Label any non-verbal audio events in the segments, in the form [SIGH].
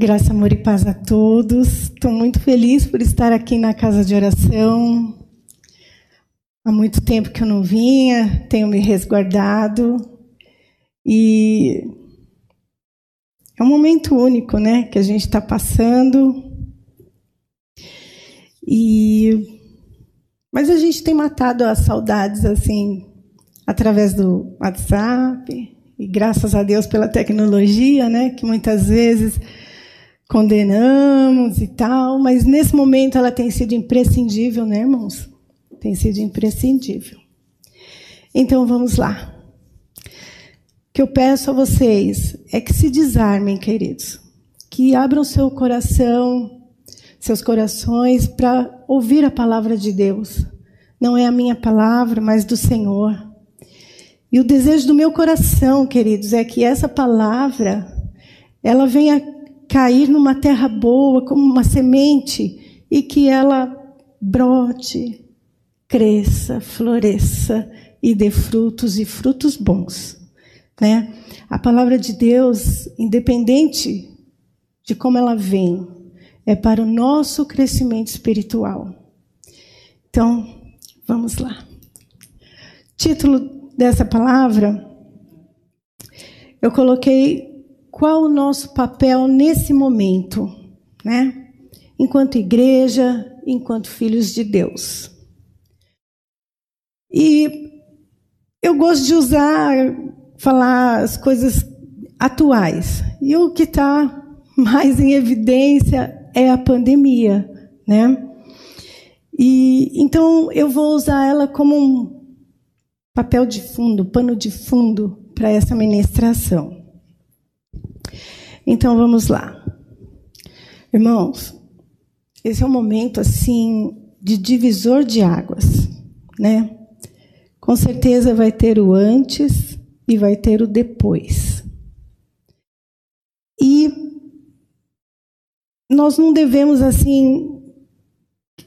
Graça, amor e paz a todos. Estou muito feliz por estar aqui na casa de oração. Há muito tempo que eu não vinha, tenho me resguardado. E é um momento único, né, que a gente está passando. E mas a gente tem matado as saudades assim através do WhatsApp e graças a Deus pela tecnologia, né, que muitas vezes condenamos e tal, mas nesse momento ela tem sido imprescindível, né, irmãos? Tem sido imprescindível. Então vamos lá. O que eu peço a vocês é que se desarmem, queridos, que abram seu coração, seus corações para ouvir a palavra de Deus. Não é a minha palavra, mas do Senhor. E o desejo do meu coração, queridos, é que essa palavra ela venha cair numa terra boa, como uma semente, e que ela brote, cresça, floresça e dê frutos e frutos bons. Né? A palavra de Deus, independente de como ela vem, é para o nosso crescimento espiritual. Então, vamos lá. Título dessa palavra, eu coloquei qual o nosso papel nesse momento, né? Enquanto igreja, enquanto filhos de Deus. E eu gosto de usar, falar as coisas atuais. E o que está mais em evidência é a pandemia, né? E então eu vou usar ela como um papel de fundo, pano de fundo para essa ministração. Então vamos lá. Irmãos, esse é um momento assim de divisor de águas, né? Com certeza vai ter o antes e vai ter o depois. E nós não devemos assim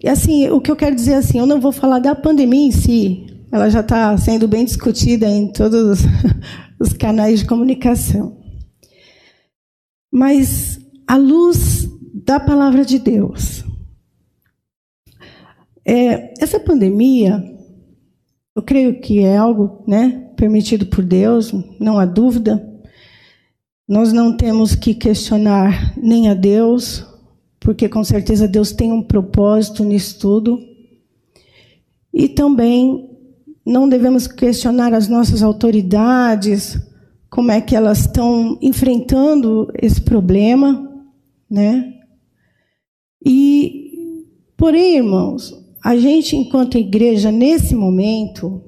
assim, o que eu quero dizer assim, eu não vou falar da pandemia em si, ela já está sendo bem discutida em todos os [LAUGHS] canais de comunicação. Mas a luz da palavra de Deus. É, essa pandemia, eu creio que é algo né, permitido por Deus, não há dúvida. Nós não temos que questionar nem a Deus, porque com certeza Deus tem um propósito nisso tudo. E também não devemos questionar as nossas autoridades, como é que elas estão enfrentando esse problema, né? E, porém, irmãos, a gente, enquanto igreja, nesse momento,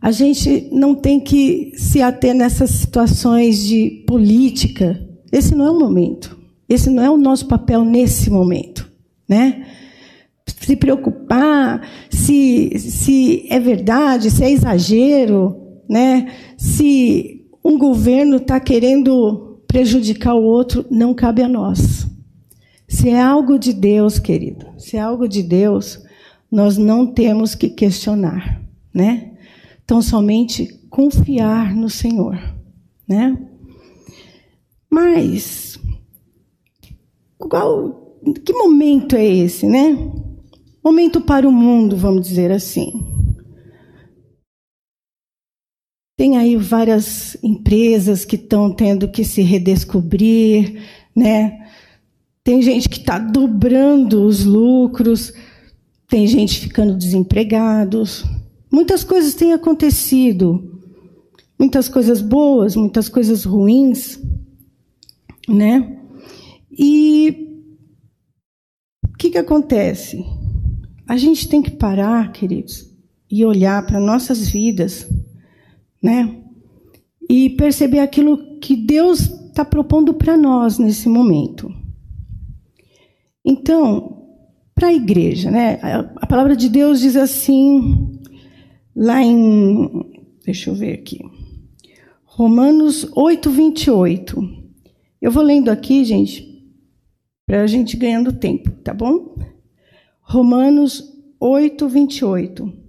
a gente não tem que se ater nessas situações de política. Esse não é o momento. Esse não é o nosso papel nesse momento, né? Se preocupar se, se é verdade, se é exagero, né? Se um governo está querendo prejudicar o outro, não cabe a nós. Se é algo de Deus, querido, se é algo de Deus, nós não temos que questionar, né? Então somente confiar no Senhor, né? Mas qual, que momento é esse, né? Momento para o mundo, vamos dizer assim. Tem aí várias empresas que estão tendo que se redescobrir, né? Tem gente que está dobrando os lucros, tem gente ficando desempregados. Muitas coisas têm acontecido, muitas coisas boas, muitas coisas ruins, né? E o que, que acontece? A gente tem que parar, queridos, e olhar para nossas vidas né? E perceber aquilo que Deus está propondo para nós nesse momento. Então, para a igreja, né? A palavra de Deus diz assim, lá em. Deixa eu ver aqui. Romanos 8, 28. Eu vou lendo aqui, gente, para a gente ganhando tempo, tá bom? Romanos 8, 28.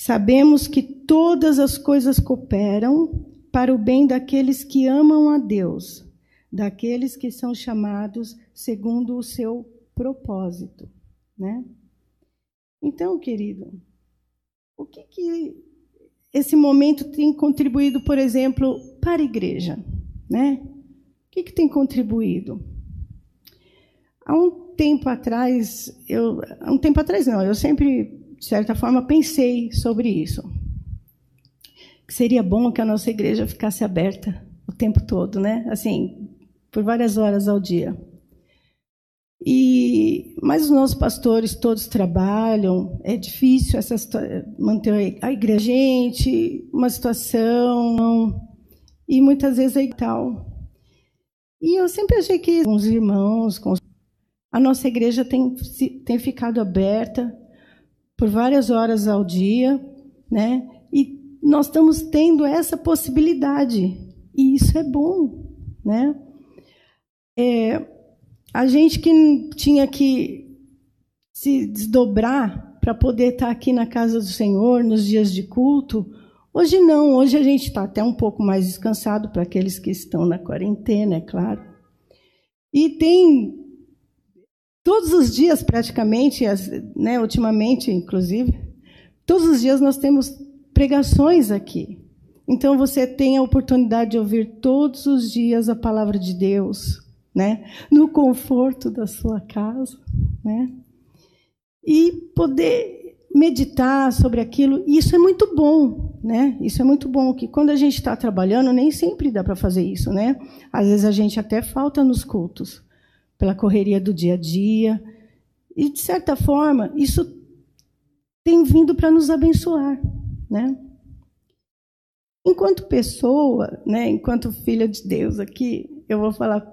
Sabemos que todas as coisas cooperam para o bem daqueles que amam a Deus, daqueles que são chamados segundo o seu propósito, né? Então, querido, o que que esse momento tem contribuído, por exemplo, para a igreja, né? O que, que tem contribuído? Há um tempo atrás, eu, há um tempo atrás não, eu sempre, de certa forma, pensei sobre isso. Que seria bom que a nossa igreja ficasse aberta o tempo todo, né? Assim, por várias horas ao dia. E, mas os nossos pastores todos trabalham, é difícil essa manter a igreja, gente, uma situação, e muitas vezes é tal. E eu sempre achei que com os irmãos, com os... a nossa igreja tem, tem ficado aberta por várias horas ao dia, né? E nós estamos tendo essa possibilidade, e isso é bom, né? É, a gente que tinha que se desdobrar para poder estar aqui na casa do Senhor nos dias de culto, hoje não, hoje a gente está até um pouco mais descansado para aqueles que estão na quarentena, é claro. E tem todos os dias praticamente, né, ultimamente inclusive, todos os dias nós temos pregações aqui. Então você tem a oportunidade de ouvir todos os dias a palavra de Deus né? no conforto da sua casa, né? e poder meditar sobre aquilo. Isso é muito bom, né? Isso é muito bom que quando a gente está trabalhando nem sempre dá para fazer isso, né? Às vezes a gente até falta nos cultos pela correria do dia a dia e de certa forma isso tem vindo para nos abençoar, né? Enquanto pessoa, né? Enquanto filha de Deus aqui, eu vou falar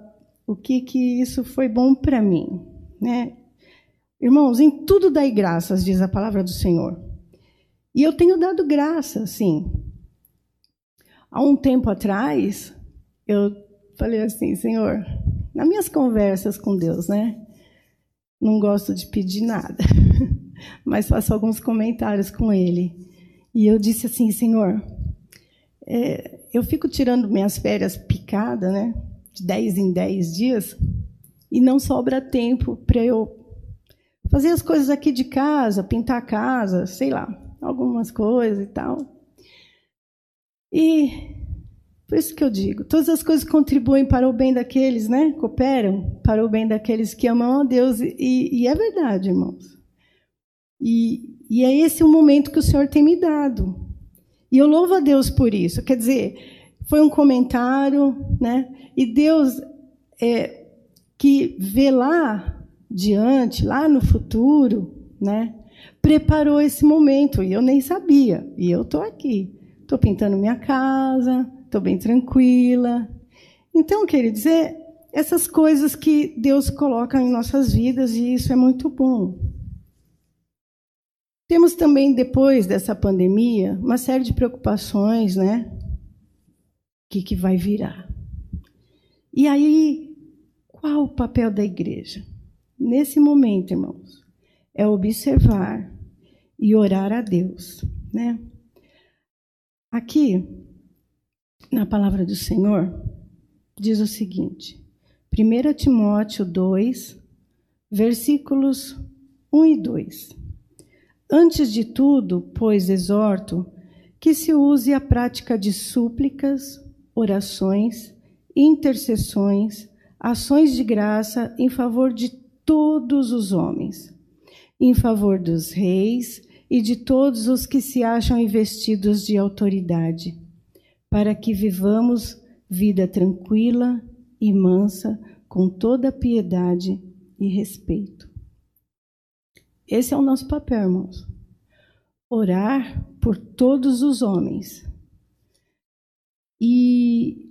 o que que isso foi bom para mim, né? Irmãos, em tudo dai graças, diz a palavra do Senhor. E eu tenho dado graça, sim. Há um tempo atrás, eu falei assim, Senhor, nas minhas conversas com Deus, né? Não gosto de pedir nada, [LAUGHS] mas faço alguns comentários com Ele. E eu disse assim, Senhor, é, eu fico tirando minhas férias picada, né? de 10 em 10 dias e não sobra tempo para eu fazer as coisas aqui de casa, pintar a casa, sei lá, algumas coisas e tal. E por isso que eu digo, todas as coisas contribuem para o bem daqueles, né? Cooperam para o bem daqueles que amam a Deus. E, e é verdade, irmãos. E, e é esse o momento que o Senhor tem me dado. E eu louvo a Deus por isso. Quer dizer, foi um comentário, né? E Deus é, que vê lá diante, lá no futuro, né? Preparou esse momento e eu nem sabia. E eu estou aqui, estou pintando minha casa, estou bem tranquila. Então, queridos, é essas coisas que Deus coloca em nossas vidas e isso é muito bom. Temos também, depois dessa pandemia, uma série de preocupações, né? que, que vai virar. E aí, qual o papel da igreja? Nesse momento, irmãos, é observar e orar a Deus, né? Aqui, na palavra do Senhor, diz o seguinte: 1 Timóteo 2, versículos 1 e 2. Antes de tudo, pois exorto que se use a prática de súplicas, orações, intercessões, ações de graça em favor de todos os homens, em favor dos reis e de todos os que se acham investidos de autoridade, para que vivamos vida tranquila e mansa, com toda piedade e respeito. Esse é o nosso papel, irmãos. Orar por todos os homens, e,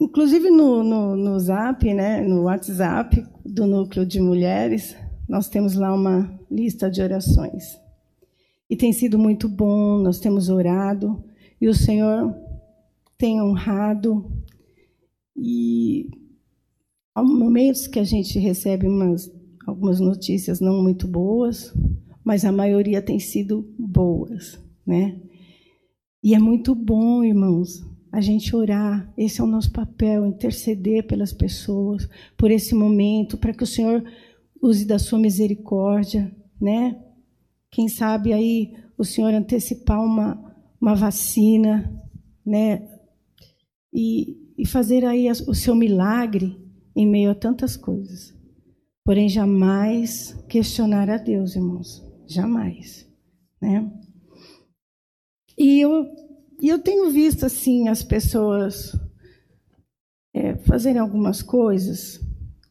inclusive, no, no, no Zap, né, no WhatsApp do Núcleo de Mulheres, nós temos lá uma lista de orações. E tem sido muito bom, nós temos orado, e o Senhor tem honrado. E há momentos que a gente recebe umas, algumas notícias não muito boas, mas a maioria tem sido boas, né? E é muito bom, irmãos, a gente orar. Esse é o nosso papel, interceder pelas pessoas, por esse momento, para que o Senhor use da sua misericórdia, né? Quem sabe aí o Senhor antecipar uma, uma vacina, né? E, e fazer aí o seu milagre em meio a tantas coisas. Porém, jamais questionar a Deus, irmãos. Jamais. Né? E eu, eu tenho visto, assim, as pessoas é, fazerem algumas coisas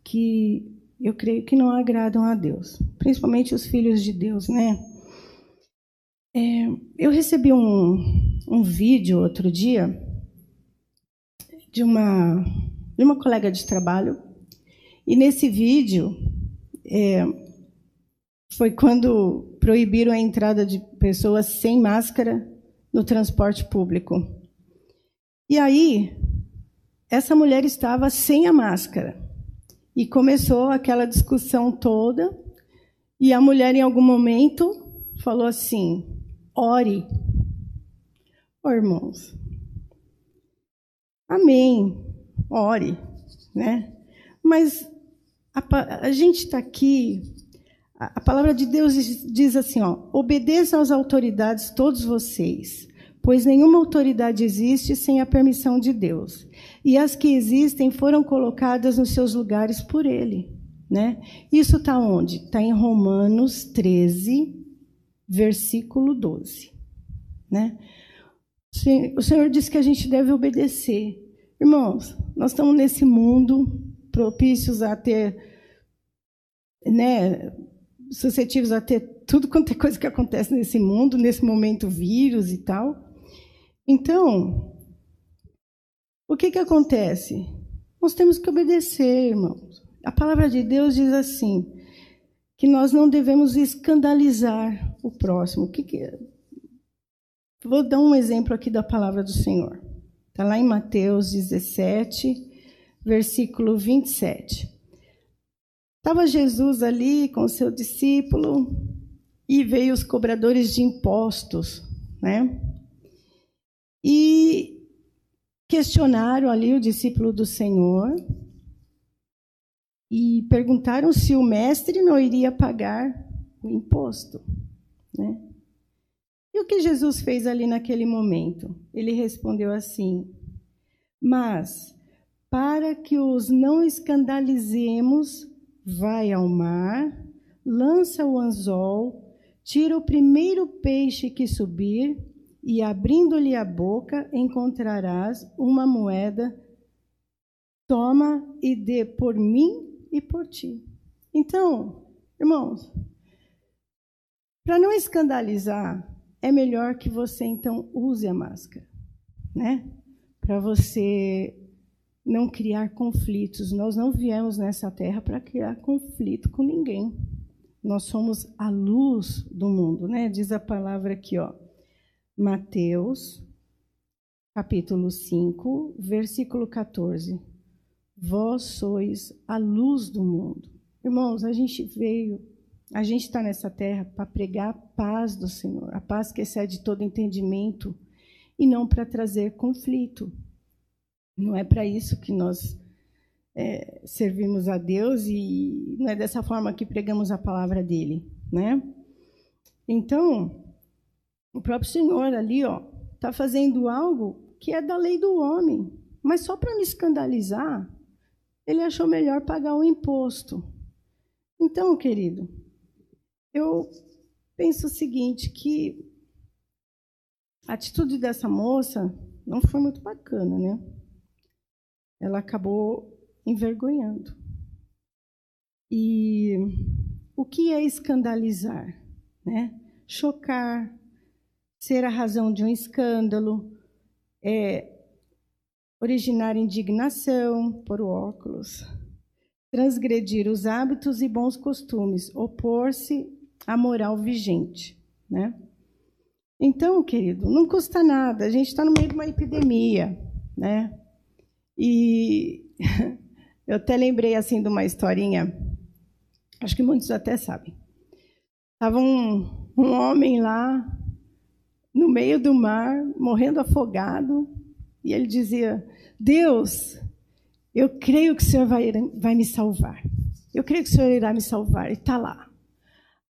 que eu creio que não agradam a Deus. Principalmente os filhos de Deus, né? É, eu recebi um, um vídeo outro dia de uma, de uma colega de trabalho. E nesse vídeo é, foi quando proibiram a entrada de pessoas sem máscara no transporte público. E aí, essa mulher estava sem a máscara. E começou aquela discussão toda. E a mulher, em algum momento, falou assim: ore. Oh, irmãos, Amém. Ore, né? Mas a, a gente está aqui. A, a, palavra de Deus diz, diz assim: ó, obedeçam às autoridades todos vocês, pois nenhuma autoridade existe sem a permissão de Deus. E as que existem foram colocadas nos seus lugares por Ele. Né? Isso está onde? Está em Romanos 13, versículo 12. Né? O Senhor disse que a gente deve obedecer. Irmãos, nós estamos nesse mundo propícios a ter, né, suscetíveis a ter tudo quanto é coisa que acontece nesse mundo, nesse momento, vírus e tal. Então, o que, que acontece? Nós temos que obedecer, irmãos. A palavra de Deus diz assim, que nós não devemos escandalizar o próximo. O que, que? Vou dar um exemplo aqui da palavra do Senhor. Está lá em Mateus 17, versículo 27. Estava Jesus ali com o seu discípulo e veio os cobradores de impostos, né? E questionaram ali o discípulo do Senhor e perguntaram se o mestre não iria pagar o imposto, né? E o que Jesus fez ali naquele momento? Ele respondeu assim: Mas, para que os não escandalizemos, vai ao mar, lança o anzol, tira o primeiro peixe que subir, e abrindo-lhe a boca, encontrarás uma moeda. Toma e dê por mim e por ti. Então, irmãos, para não escandalizar, é melhor que você então use a máscara, né? Para você não criar conflitos. Nós não viemos nessa terra para criar conflito com ninguém. Nós somos a luz do mundo, né? Diz a palavra aqui, ó. Mateus, capítulo 5, versículo 14. Vós sois a luz do mundo. Irmãos, a gente veio a gente está nessa terra para pregar a paz do Senhor, a paz que excede todo entendimento, e não para trazer conflito. Não é para isso que nós é, servimos a Deus e não é dessa forma que pregamos a palavra dele, né? Então, o próprio Senhor ali, ó, está fazendo algo que é da lei do homem, mas só para me escandalizar, ele achou melhor pagar o imposto. Então, querido, eu penso o seguinte, que a atitude dessa moça não foi muito bacana, né? Ela acabou envergonhando. E o que é escandalizar, né? Chocar, ser a razão de um escândalo, é originar indignação, por óculos, transgredir os hábitos e bons costumes, opor-se a moral vigente, né? Então, querido, não custa nada. A gente está no meio de uma epidemia, né? E [LAUGHS] eu até lembrei assim de uma historinha. Acho que muitos até sabem. Estava um, um homem lá no meio do mar, morrendo afogado, E ele dizia: Deus, eu creio que o Senhor vai, vai me salvar. Eu creio que o Senhor irá me salvar. E está lá.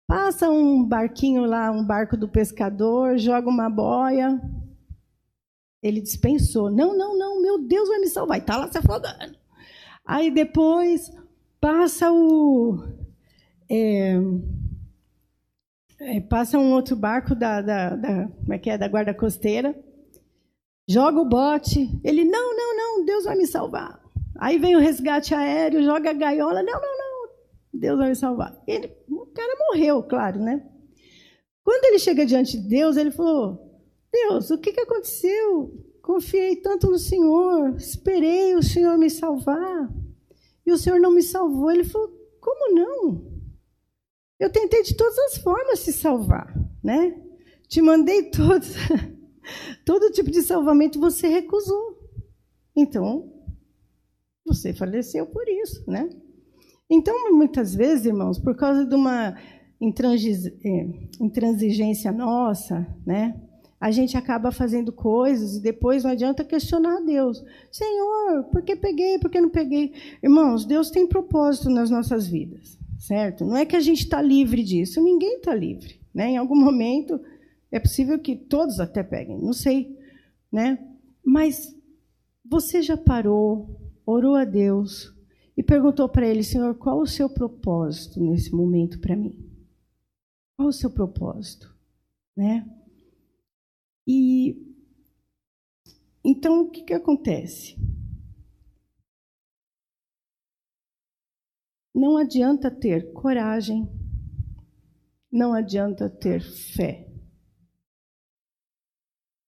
Passa um barquinho lá, um barco do pescador, joga uma boia. Ele dispensou. Não, não, não, meu Deus vai me salvar. Está lá se afogando. Aí depois passa o. É, é, passa um outro barco da, da, da, como é que é, da guarda costeira, joga o bote, ele, não, não, não, Deus vai me salvar. Aí vem o resgate aéreo, joga a gaiola, não, não, não, Deus vai me salvar. Ele, cara morreu, claro, né? Quando ele chega diante de Deus, ele falou, Deus, o que, que aconteceu? Confiei tanto no Senhor, esperei o Senhor me salvar, e o Senhor não me salvou. Ele falou, como não? Eu tentei de todas as formas se salvar, né? Te mandei todos, [LAUGHS] todo tipo de salvamento, você recusou. Então, você faleceu por isso, né? Então, muitas vezes, irmãos, por causa de uma é, intransigência nossa, né? A gente acaba fazendo coisas e depois não adianta questionar a Deus. Senhor, por que peguei, por que não peguei? Irmãos, Deus tem propósito nas nossas vidas certo? Não é que a gente está livre disso, ninguém está livre. Né? Em algum momento, é possível que todos até peguem, não sei. Né? Mas você já parou, orou a Deus e perguntou para Ele, Senhor, qual o seu propósito nesse momento para mim? Qual o seu propósito? Né? E então o que, que acontece? Não adianta ter coragem, não adianta ter fé.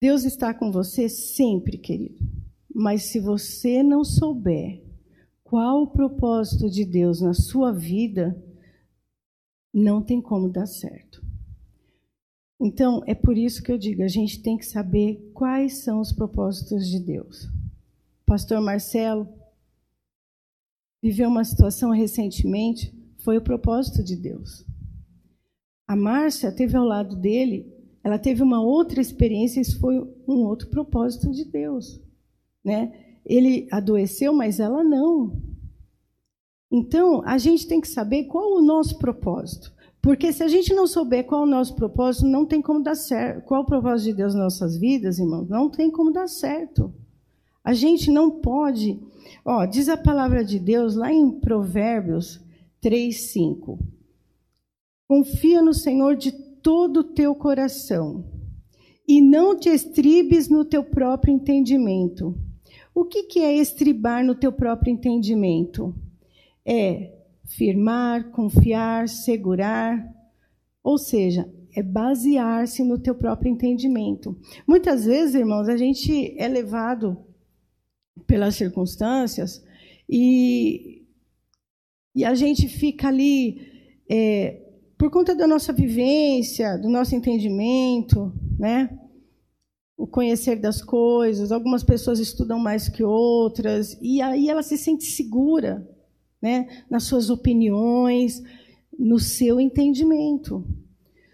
Deus está com você sempre, querido. Mas se você não souber qual o propósito de Deus na sua vida, não tem como dar certo. Então, é por isso que eu digo, a gente tem que saber quais são os propósitos de Deus. Pastor Marcelo, viveu uma situação recentemente, foi o propósito de Deus. A Márcia teve ao lado dele, ela teve uma outra experiência, isso foi um outro propósito de Deus, né? Ele adoeceu, mas ela não. Então, a gente tem que saber qual o nosso propósito. Porque se a gente não souber qual o nosso propósito, não tem como dar certo. Qual o propósito de Deus nas nossas vidas, irmãos? Não tem como dar certo. A gente não pode Ó, diz a palavra de Deus lá em Provérbios 3, 5. Confia no Senhor de todo o teu coração e não te estribes no teu próprio entendimento. O que, que é estribar no teu próprio entendimento? É firmar, confiar, segurar, ou seja, é basear-se no teu próprio entendimento. Muitas vezes, irmãos, a gente é levado pelas circunstâncias e, e a gente fica ali é, por conta da nossa vivência, do nosso entendimento, né? O conhecer das coisas. Algumas pessoas estudam mais que outras e aí ela se sente segura, né? Nas suas opiniões, no seu entendimento.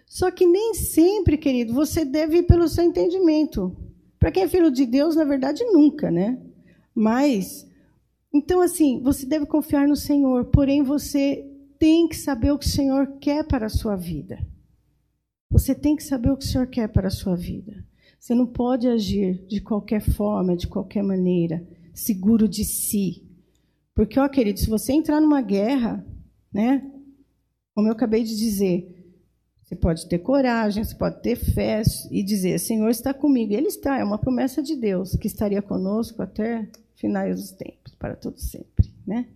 Só que nem sempre, querido, você deve ir pelo seu entendimento. Para quem é filho de Deus, na verdade, nunca, né? Mas, então, assim, você deve confiar no Senhor, porém você tem que saber o que o Senhor quer para a sua vida. Você tem que saber o que o Senhor quer para a sua vida. Você não pode agir de qualquer forma, de qualquer maneira, seguro de si. Porque, ó, querido, se você entrar numa guerra, né? Como eu acabei de dizer, você pode ter coragem, você pode ter fé e dizer: Senhor está comigo. Ele está, é uma promessa de Deus que estaria conosco até finais dos tempos, para todo sempre, né?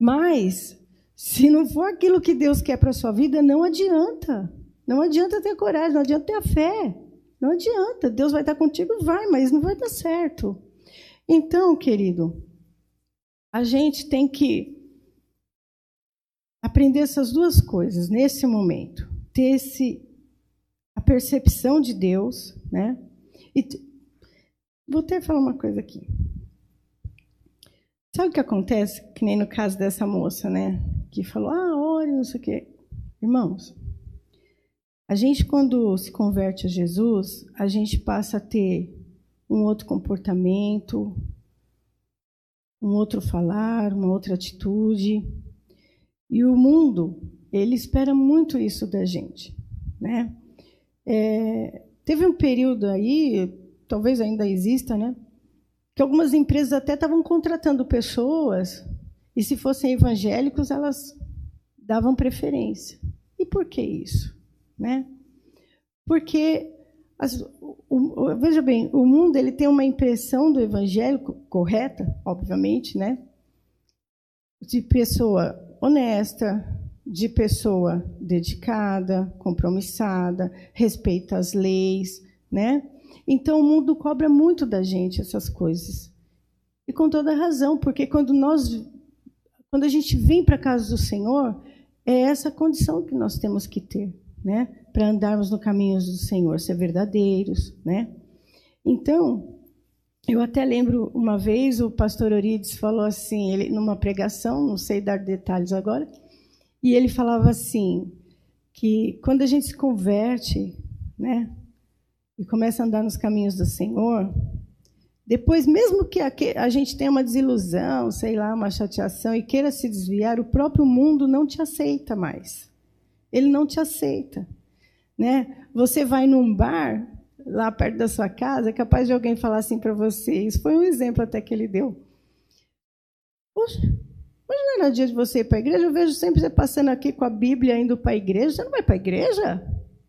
Mas se não for aquilo que Deus quer para a sua vida, não adianta. Não adianta ter coragem, não adianta ter a fé. Não adianta. Deus vai estar contigo, vai, mas não vai dar certo. Então, querido, a gente tem que aprender essas duas coisas nesse momento. Ter esse, a percepção de Deus, né? E vou até falar uma coisa aqui. Sabe o que acontece? Que nem no caso dessa moça, né? Que falou, ah, ore, não sei o quê. Irmãos, a gente, quando se converte a Jesus, a gente passa a ter um outro comportamento, um outro falar, uma outra atitude. E o mundo, ele espera muito isso da gente, né? É, teve um período aí, talvez ainda exista, né? Que algumas empresas até estavam contratando pessoas e se fossem evangélicos elas davam preferência. E por que isso, né? Porque as, o, veja bem, o mundo ele tem uma impressão do evangelho correta, obviamente, né? De pessoa honesta, de pessoa dedicada, compromissada, respeita as leis, né? Então o mundo cobra muito da gente essas coisas. E com toda razão, porque quando nós quando a gente vem para a casa do Senhor, é essa condição que nós temos que ter, né? Para andarmos no caminho do Senhor, ser verdadeiros, né? Então, eu até lembro uma vez o pastor Orides falou assim, ele numa pregação, não sei dar detalhes agora, e ele falava assim que quando a gente se converte, né, e começa a andar nos caminhos do Senhor, depois, mesmo que a gente tenha uma desilusão, sei lá, uma chateação e queira se desviar, o próprio mundo não te aceita mais. Ele não te aceita. Né? Você vai num bar, lá perto da sua casa, é capaz de alguém falar assim para você. Isso foi um exemplo até que ele deu. Poxa, hoje não era dia de você ir para a igreja? Eu vejo sempre você passando aqui com a Bíblia indo para a igreja. Você não vai para a igreja?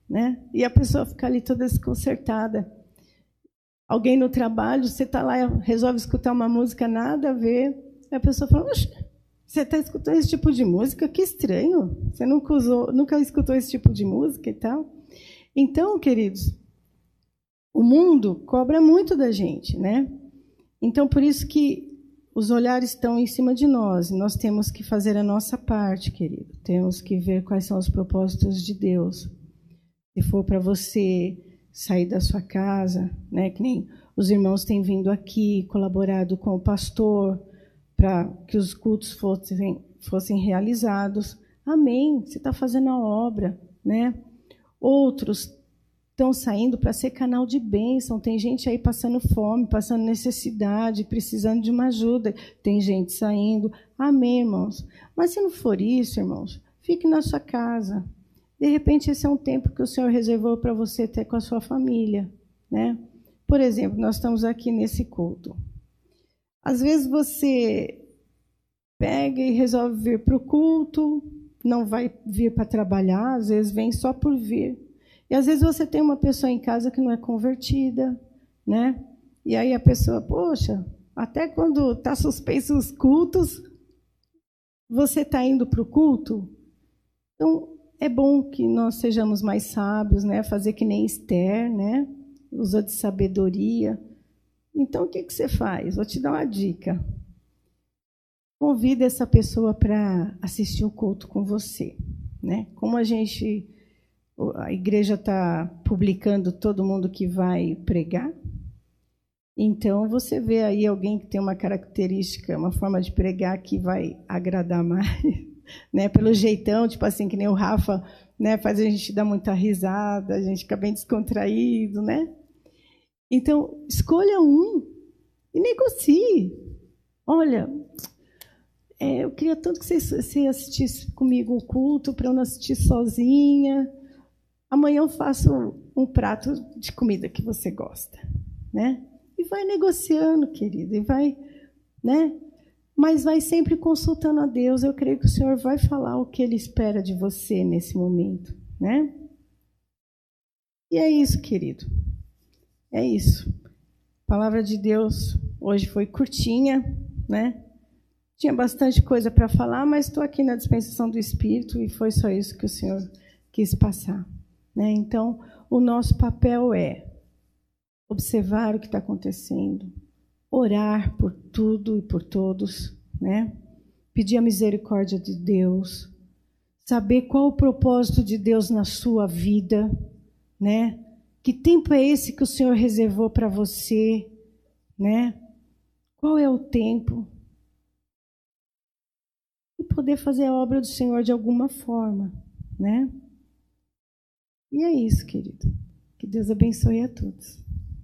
Né? E a pessoa fica ali toda desconcertada alguém no trabalho, você está lá, resolve escutar uma música nada a ver, e a pessoa fala, você está escutando esse tipo de música? Que estranho. Você nunca, usou, nunca escutou esse tipo de música e tal. Então, queridos, o mundo cobra muito da gente, né? Então, por isso que os olhares estão em cima de nós. E nós temos que fazer a nossa parte, querido. Temos que ver quais são os propósitos de Deus. Se for para você sair da sua casa, né? Que nem os irmãos têm vindo aqui, colaborado com o pastor para que os cultos fossem, fossem realizados. Amém. Você está fazendo a obra, né? Outros estão saindo para ser canal de bênção. Tem gente aí passando fome, passando necessidade, precisando de uma ajuda. Tem gente saindo. Amém, irmãos. Mas se não for isso, irmãos, fique na sua casa. De repente, esse é um tempo que o Senhor reservou para você ter com a sua família, né? Por exemplo, nós estamos aqui nesse culto. Às vezes você pega e resolve vir para o culto, não vai vir para trabalhar, às vezes vem só por vir. E às vezes você tem uma pessoa em casa que não é convertida, né? E aí a pessoa, poxa, até quando está suspenso os cultos, você está indo para o culto? Então, é bom que nós sejamos mais sábios, né? Fazer que nem Esther, né? Usa de sabedoria. Então, o que, que você faz? Vou te dar uma dica. Convida essa pessoa para assistir o culto com você, né? Como a gente, a igreja está publicando todo mundo que vai pregar, então você vê aí alguém que tem uma característica, uma forma de pregar que vai agradar mais [LAUGHS] né? Pelo jeitão, tipo assim, que nem o Rafa, né? Faz a gente dar muita risada, a gente fica bem descontraído, né? Então, escolha um e negocie. Olha, é, eu queria tanto que você, você assistisse comigo um culto para eu não assistir sozinha. Amanhã eu faço um prato de comida que você gosta, né? E vai negociando, querido, e vai, né? mas vai sempre consultando a Deus. Eu creio que o Senhor vai falar o que Ele espera de você nesse momento, né? E é isso, querido. É isso. A palavra de Deus hoje foi curtinha, né? Tinha bastante coisa para falar, mas estou aqui na dispensação do Espírito e foi só isso que o Senhor quis passar. Né? Então, o nosso papel é observar o que está acontecendo, orar por tudo e por todos, né? Pedir a misericórdia de Deus, saber qual o propósito de Deus na sua vida, né? Que tempo é esse que o Senhor reservou para você, né? Qual é o tempo? E poder fazer a obra do Senhor de alguma forma, né? E é isso, querido. Que Deus abençoe a todos.